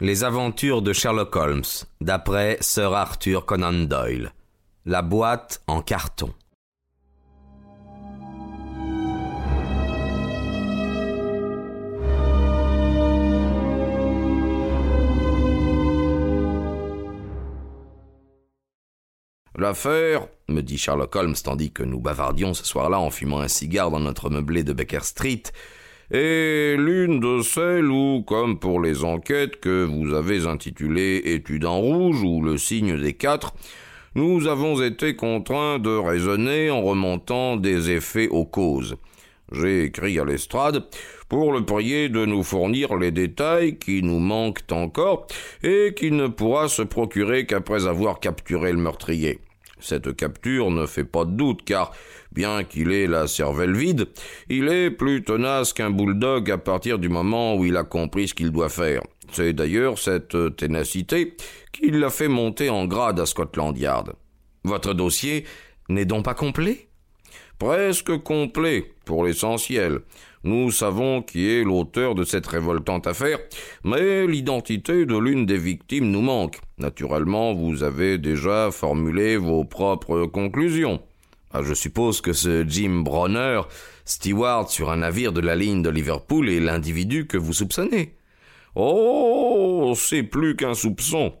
Les aventures de Sherlock Holmes, d'après Sir Arthur Conan Doyle. La boîte en carton. L'affaire, me dit Sherlock Holmes tandis que nous bavardions ce soir-là en fumant un cigare dans notre meublé de Baker Street, est l'une de celles où, comme pour les enquêtes que vous avez intitulées Études en rouge ou le signe des quatre, nous avons été contraints de raisonner en remontant des effets aux causes. J'ai écrit à l'estrade pour le prier de nous fournir les détails qui nous manquent encore et qu'il ne pourra se procurer qu'après avoir capturé le meurtrier. Cette capture ne fait pas de doute, car, bien qu'il ait la cervelle vide, il est plus tenace qu'un bulldog à partir du moment où il a compris ce qu'il doit faire. C'est d'ailleurs cette ténacité qui l'a fait monter en grade à Scotland Yard. Votre dossier n'est donc pas complet? Presque complet, pour l'essentiel. Nous savons qui est l'auteur de cette révoltante affaire, mais l'identité de l'une des victimes nous manque. Naturellement, vous avez déjà formulé vos propres conclusions. Ah, je suppose que ce Jim Bronner, steward sur un navire de la ligne de Liverpool, est l'individu que vous soupçonnez. Oh, c'est plus qu'un soupçon.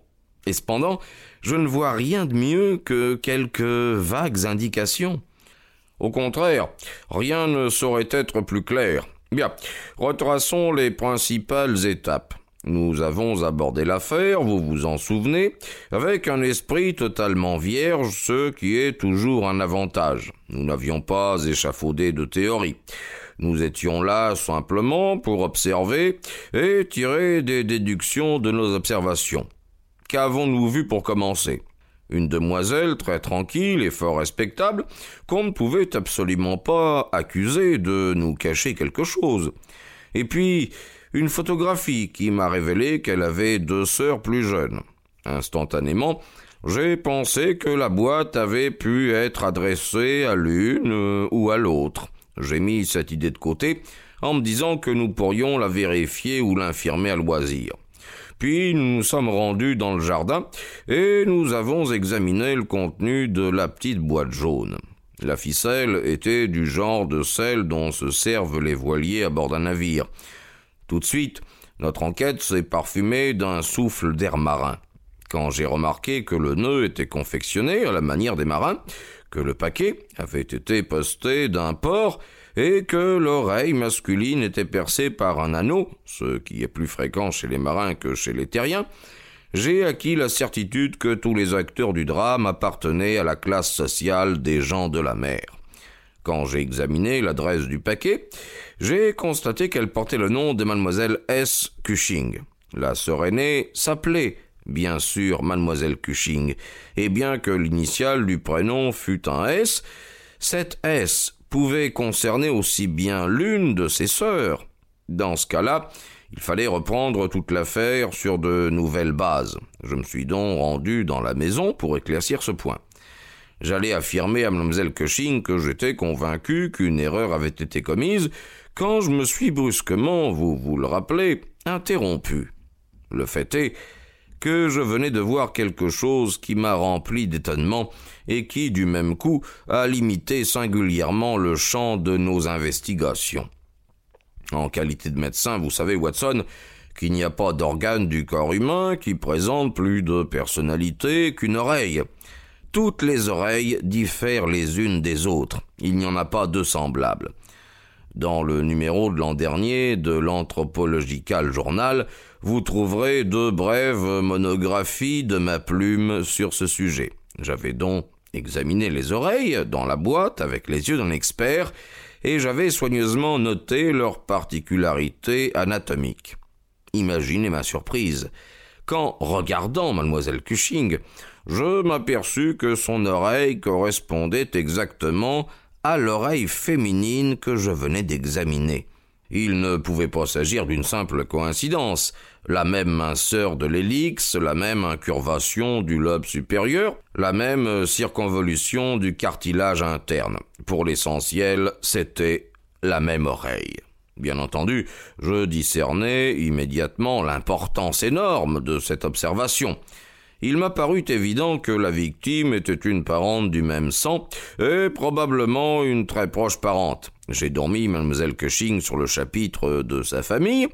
Et cependant, je ne vois rien de mieux que quelques vagues indications. Au contraire, rien ne saurait être plus clair. Bien, retraçons les principales étapes. Nous avons abordé l'affaire, vous vous en souvenez, avec un esprit totalement vierge, ce qui est toujours un avantage. Nous n'avions pas échafaudé de théorie. Nous étions là simplement pour observer et tirer des déductions de nos observations. Qu'avons-nous vu pour commencer? Une demoiselle très tranquille et fort respectable, qu'on ne pouvait absolument pas accuser de nous cacher quelque chose. Et puis, une photographie qui m'a révélé qu'elle avait deux sœurs plus jeunes. Instantanément, j'ai pensé que la boîte avait pu être adressée à l'une euh, ou à l'autre. J'ai mis cette idée de côté en me disant que nous pourrions la vérifier ou l'infirmer à loisir. Puis nous nous sommes rendus dans le jardin et nous avons examiné le contenu de la petite boîte jaune. La ficelle était du genre de celle dont se servent les voiliers à bord d'un navire. Tout de suite, notre enquête s'est parfumée d'un souffle d'air marin. Quand j'ai remarqué que le nœud était confectionné à la manière des marins, que le paquet avait été posté d'un port et que l'oreille masculine était percée par un anneau, ce qui est plus fréquent chez les marins que chez les terriens, j'ai acquis la certitude que tous les acteurs du drame appartenaient à la classe sociale des gens de la mer. Quand j'ai examiné l'adresse du paquet, j'ai constaté qu'elle portait le nom de mademoiselle S. Cushing. La sœur aînée s'appelait bien sûr mademoiselle Cushing, et bien que l'initiale du prénom fût un S, cette S pouvait concerner aussi bien l'une de ses sœurs. Dans ce cas-là, il fallait reprendre toute l'affaire sur de nouvelles bases. Je me suis donc rendu dans la maison pour éclaircir ce point. J'allais affirmer à mademoiselle Cushing que j'étais convaincu qu'une erreur avait été commise quand je me suis brusquement, vous vous le rappelez, interrompu. Le fait est que je venais de voir quelque chose qui m'a rempli d'étonnement et qui, du même coup, a limité singulièrement le champ de nos investigations. En qualité de médecin, vous savez, Watson, qu'il n'y a pas d'organe du corps humain qui présente plus de personnalité qu'une oreille. Toutes les oreilles diffèrent les unes des autres. Il n'y en a pas deux semblables. Dans le numéro de l'an dernier de l'Anthropological Journal, vous trouverez deux brèves monographies de ma plume sur ce sujet. J'avais donc examiné les oreilles dans la boîte avec les yeux d'un expert, et j'avais soigneusement noté leurs particularités anatomiques. Imaginez ma surprise quand, regardant mademoiselle Cushing, je m'aperçus que son oreille correspondait exactement à l'oreille féminine que je venais d'examiner. Il ne pouvait pas s'agir d'une simple coïncidence. La même minceur de l'hélix, la même incurvation du lobe supérieur, la même circonvolution du cartilage interne. Pour l'essentiel, c'était la même oreille. Bien entendu, je discernais immédiatement l'importance énorme de cette observation. Il m'a paru évident que la victime était une parente du même sang et probablement une très proche parente. J'ai dormi mademoiselle Cushing sur le chapitre de sa famille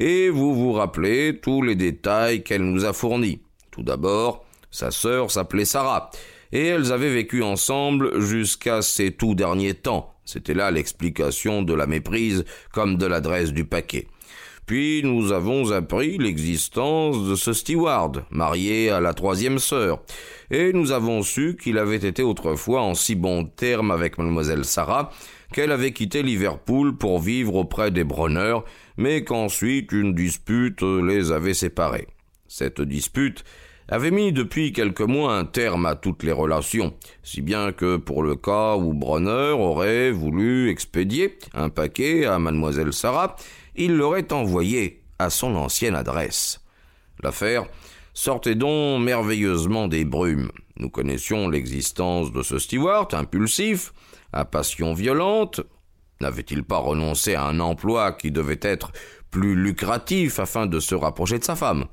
et vous vous rappelez tous les détails qu'elle nous a fournis. Tout d'abord, sa sœur s'appelait Sarah et elles avaient vécu ensemble jusqu'à ces tout derniers temps. C'était là l'explication de la méprise comme de l'adresse du paquet. Puis nous avons appris l'existence de ce steward, marié à la troisième sœur, et nous avons su qu'il avait été autrefois en si bons termes avec mademoiselle Sarah qu'elle avait quitté Liverpool pour vivre auprès des Bronner, mais qu'ensuite une dispute les avait séparés. Cette dispute avait mis depuis quelques mois un terme à toutes les relations, si bien que pour le cas où Bronner aurait voulu expédier un paquet à mademoiselle Sarah, il l'aurait envoyé à son ancienne adresse. L'affaire sortait donc merveilleusement des brumes. Nous connaissions l'existence de ce steward impulsif, à passion violente. N'avait-il pas renoncé à un emploi qui devait être plus lucratif afin de se rapprocher de sa femme?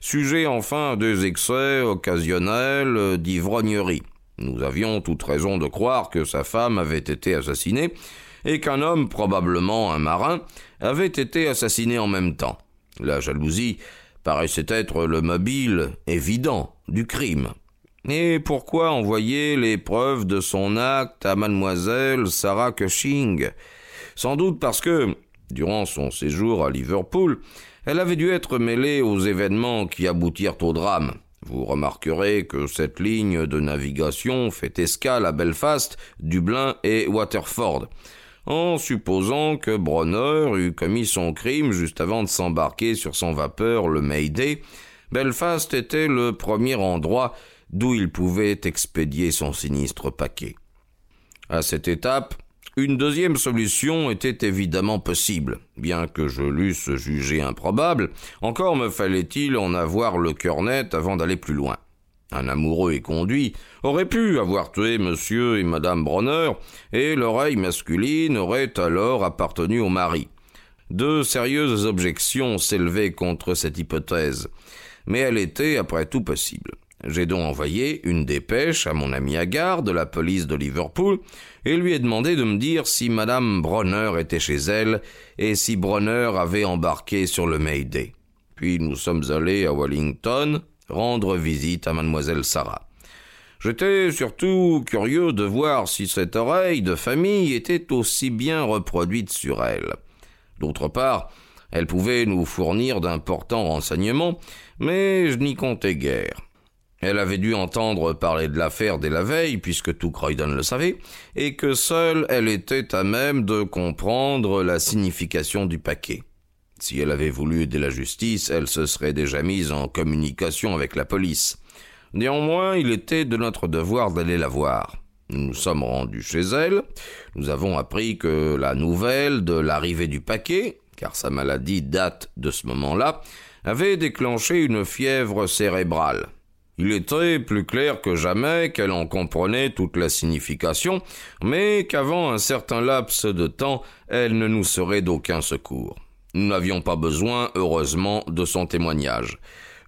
Sujet enfin à des excès occasionnels d'ivrognerie. Nous avions toute raison de croire que sa femme avait été assassinée et qu'un homme, probablement un marin, avait été assassiné en même temps. La jalousie paraissait être le mobile évident du crime. Et pourquoi envoyer les preuves de son acte à mademoiselle Sarah Cushing? Sans doute parce que, durant son séjour à Liverpool, elle avait dû être mêlée aux événements qui aboutirent au drame. Vous remarquerez que cette ligne de navigation fait escale à Belfast, Dublin et Waterford, en supposant que Bronner eût commis son crime juste avant de s'embarquer sur son vapeur le Mayday. Belfast était le premier endroit d'où il pouvait expédier son sinistre paquet. À cette étape, une deuxième solution était évidemment possible, bien que je l'eusse jugé improbable, encore me fallait-il en avoir le cœur net avant d'aller plus loin. Un amoureux et conduit aurait pu avoir tué monsieur et madame Bronner, et l'oreille masculine aurait alors appartenu au mari. De sérieuses objections s'élevaient contre cette hypothèse, mais elle était après tout possible. J'ai donc envoyé une dépêche à mon ami Agar de la police de Liverpool et lui ai demandé de me dire si Madame Bronner était chez elle et si Bronner avait embarqué sur le Mayday. Puis nous sommes allés à Wellington rendre visite à Mademoiselle Sarah. J'étais surtout curieux de voir si cette oreille de famille était aussi bien reproduite sur elle. D'autre part, elle pouvait nous fournir d'importants renseignements, mais je n'y comptais guère. Elle avait dû entendre parler de l'affaire dès la veille, puisque tout Croydon le savait, et que seule elle était à même de comprendre la signification du paquet. Si elle avait voulu aider la justice, elle se serait déjà mise en communication avec la police. Néanmoins, il était de notre devoir d'aller la voir. Nous nous sommes rendus chez elle, nous avons appris que la nouvelle de l'arrivée du paquet, car sa maladie date de ce moment-là, avait déclenché une fièvre cérébrale. Il était plus clair que jamais qu'elle en comprenait toute la signification, mais qu'avant un certain laps de temps, elle ne nous serait d'aucun secours. Nous n'avions pas besoin, heureusement, de son témoignage.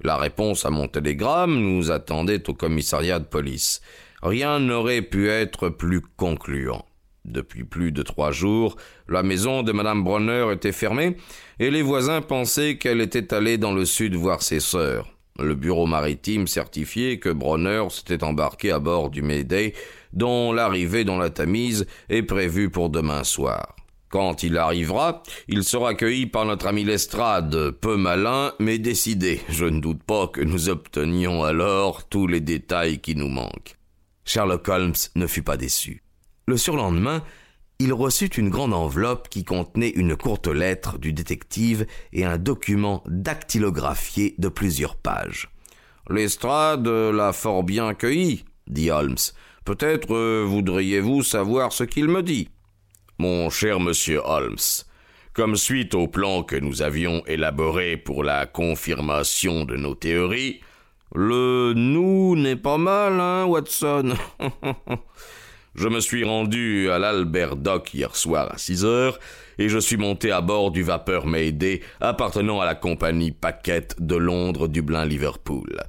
La réponse à mon télégramme nous attendait au commissariat de police. Rien n'aurait pu être plus concluant. Depuis plus de trois jours, la maison de Madame Bronner était fermée, et les voisins pensaient qu'elle était allée dans le sud voir ses sœurs. Le bureau maritime certifiait que Bronner s'était embarqué à bord du Mayday, dont l'arrivée dans la Tamise est prévue pour demain soir. Quand il arrivera, il sera accueilli par notre ami Lestrade, peu malin, mais décidé. Je ne doute pas que nous obtenions alors tous les détails qui nous manquent. Sherlock Holmes ne fut pas déçu. Le surlendemain, il reçut une grande enveloppe qui contenait une courte lettre du détective et un document dactylographié de plusieurs pages. Lestrade l'a fort bien cueilli, dit Holmes. Peut-être euh, voudriez-vous savoir ce qu'il me dit? Mon cher monsieur Holmes, comme suite au plan que nous avions élaboré pour la confirmation de nos théories, le nous n'est pas mal, hein, Watson? Je me suis rendu à l'Albert Dock hier soir à 6 heures et je suis monté à bord du vapeur Mayday appartenant à la compagnie Paquette de Londres-Dublin-Liverpool.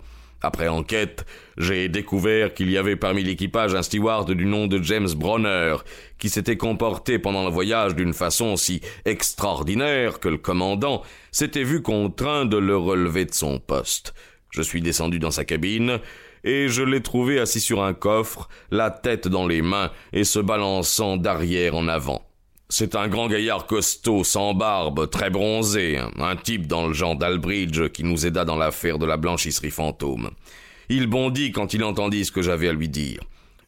Après enquête, j'ai découvert qu'il y avait parmi l'équipage un steward du nom de James Bronner, qui s'était comporté pendant le voyage d'une façon si extraordinaire que le commandant s'était vu contraint de le relever de son poste. Je suis descendu dans sa cabine, et je l'ai trouvé assis sur un coffre, la tête dans les mains et se balançant d'arrière en avant. C'est un grand gaillard costaud, sans barbe, très bronzé, un type dans le genre d'Albridge qui nous aida dans l'affaire de la blanchisserie fantôme. Il bondit quand il entendit ce que j'avais à lui dire.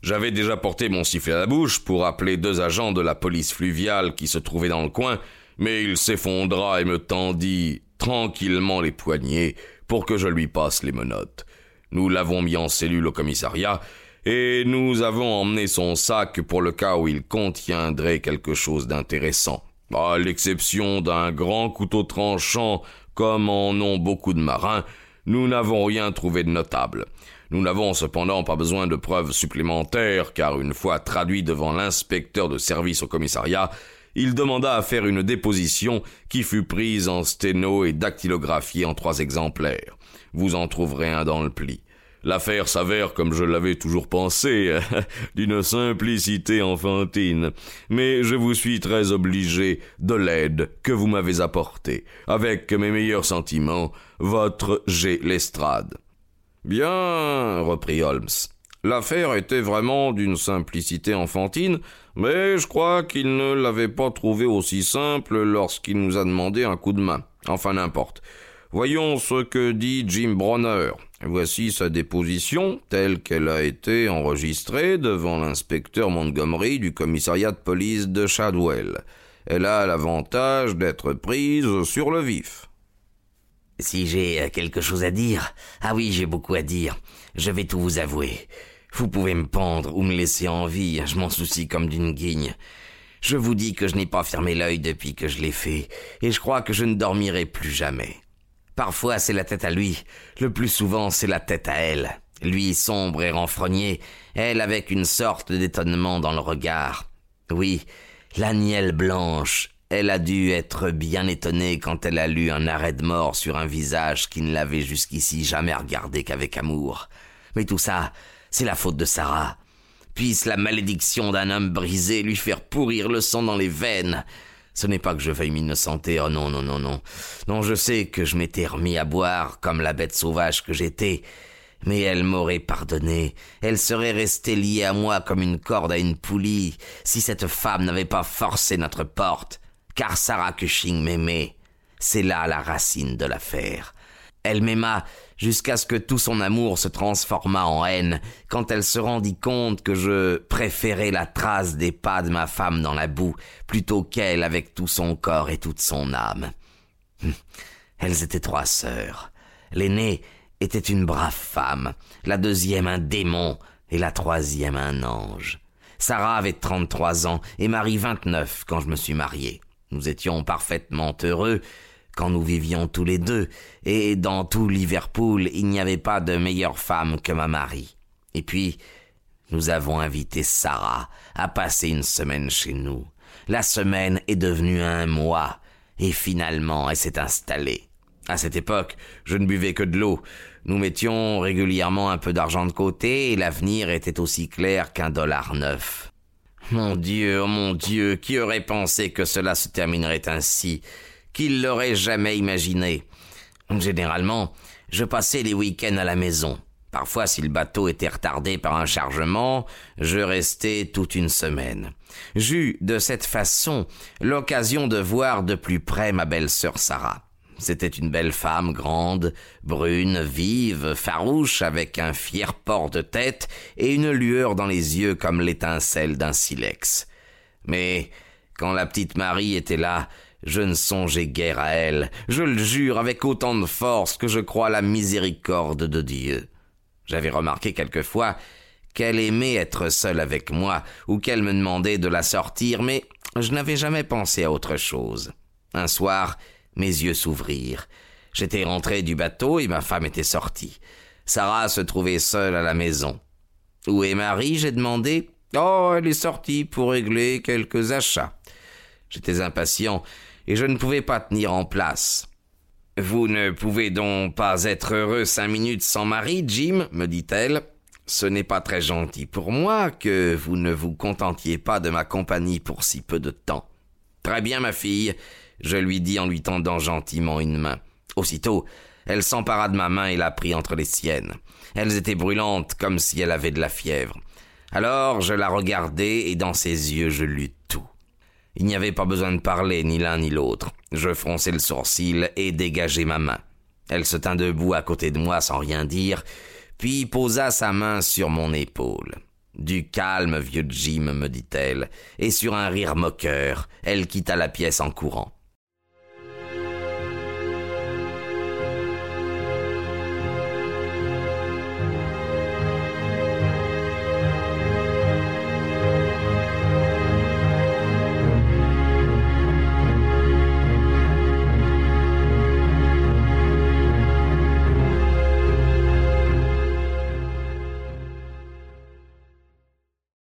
J'avais déjà porté mon sifflet à la bouche pour appeler deux agents de la police fluviale qui se trouvaient dans le coin, mais il s'effondra et me tendit tranquillement les poignets pour que je lui passe les menottes. Nous l'avons mis en cellule au commissariat, et nous avons emmené son sac pour le cas où il contiendrait quelque chose d'intéressant. À l'exception d'un grand couteau tranchant, comme en ont beaucoup de marins, nous n'avons rien trouvé de notable. Nous n'avons cependant pas besoin de preuves supplémentaires, car une fois traduit devant l'inspecteur de service au commissariat, il demanda à faire une déposition qui fut prise en sténo et dactylographiée en trois exemplaires. Vous en trouverez un dans le pli. L'affaire s'avère, comme je l'avais toujours pensé, d'une simplicité enfantine, mais je vous suis très obligé de l'aide que vous m'avez apportée. Avec mes meilleurs sentiments, votre G. Lestrade. Bien, reprit Holmes. L'affaire était vraiment d'une simplicité enfantine, mais je crois qu'il ne l'avait pas trouvée aussi simple lorsqu'il nous a demandé un coup de main. Enfin, n'importe. Voyons ce que dit Jim Bronner. Voici sa déposition, telle qu'elle a été enregistrée devant l'inspecteur Montgomery du commissariat de police de Shadwell. Elle a l'avantage d'être prise sur le vif. Si j'ai quelque chose à dire, ah oui, j'ai beaucoup à dire, je vais tout vous avouer. Vous pouvez me pendre ou me laisser en vie, je m'en soucie comme d'une guigne. Je vous dis que je n'ai pas fermé l'œil depuis que je l'ai fait, et je crois que je ne dormirai plus jamais. Parfois c'est la tête à lui, le plus souvent c'est la tête à elle. Lui sombre et renfrogné, elle avec une sorte d'étonnement dans le regard. Oui, l'agnelle blanche, elle a dû être bien étonnée quand elle a lu un arrêt de mort sur un visage qui ne l'avait jusqu'ici jamais regardé qu'avec amour. Mais tout ça, c'est la faute de Sarah. Puisse la malédiction d'un homme brisé lui faire pourrir le sang dans les veines. Ce n'est pas que je veuille m'innocenter, oh non, non, non, non. Non, je sais que je m'étais remis à boire comme la bête sauvage que j'étais. Mais elle m'aurait pardonné. Elle serait restée liée à moi comme une corde à une poulie si cette femme n'avait pas forcé notre porte. Car Sarah Cushing m'aimait. C'est là la racine de l'affaire. Elle m'aima jusqu'à ce que tout son amour se transformât en haine quand elle se rendit compte que je préférais la trace des pas de ma femme dans la boue plutôt qu'elle avec tout son corps et toute son âme. Elles étaient trois sœurs. L'aînée était une brave femme, la deuxième un démon et la troisième un ange. Sarah avait trente-trois ans et Marie vingt-neuf quand je me suis marié. Nous étions parfaitement heureux, quand nous vivions tous les deux, et dans tout Liverpool il n'y avait pas de meilleure femme que ma Marie. Et puis, nous avons invité Sarah à passer une semaine chez nous. La semaine est devenue un mois, et finalement elle s'est installée. À cette époque, je ne buvais que de l'eau. Nous mettions régulièrement un peu d'argent de côté, et l'avenir était aussi clair qu'un dollar neuf. Mon Dieu, oh mon Dieu, qui aurait pensé que cela se terminerait ainsi? Qu'il l'aurait jamais imaginé. Généralement, je passais les week-ends à la maison. Parfois, si le bateau était retardé par un chargement, je restais toute une semaine. J'eus de cette façon l'occasion de voir de plus près ma belle-sœur Sarah. C'était une belle femme grande, brune, vive, farouche, avec un fier port de tête et une lueur dans les yeux comme l'étincelle d'un silex. Mais quand la petite Marie était là, je ne songeais guère à elle, je le jure avec autant de force que je crois la miséricorde de Dieu. J'avais remarqué quelquefois qu'elle aimait être seule avec moi, ou qu'elle me demandait de la sortir, mais je n'avais jamais pensé à autre chose. Un soir, mes yeux s'ouvrirent. J'étais rentré du bateau et ma femme était sortie. Sarah se trouvait seule à la maison. Où est Marie? J'ai demandé. Oh, elle est sortie pour régler quelques achats. J'étais impatient et je ne pouvais pas tenir en place. Vous ne pouvez donc pas être heureux cinq minutes sans mari, Jim me dit-elle. Ce n'est pas très gentil pour moi que vous ne vous contentiez pas de ma compagnie pour si peu de temps. Très bien, ma fille, je lui dis en lui tendant gentiment une main. Aussitôt, elle s'empara de ma main et la prit entre les siennes. Elles étaient brûlantes comme si elle avait de la fièvre. Alors je la regardai et dans ses yeux je lus tout. Il n'y avait pas besoin de parler ni l'un ni l'autre. Je fronçai le sourcil et dégageai ma main. Elle se tint debout à côté de moi sans rien dire, puis posa sa main sur mon épaule. Du calme, vieux Jim, me dit-elle, et sur un rire moqueur, elle quitta la pièce en courant.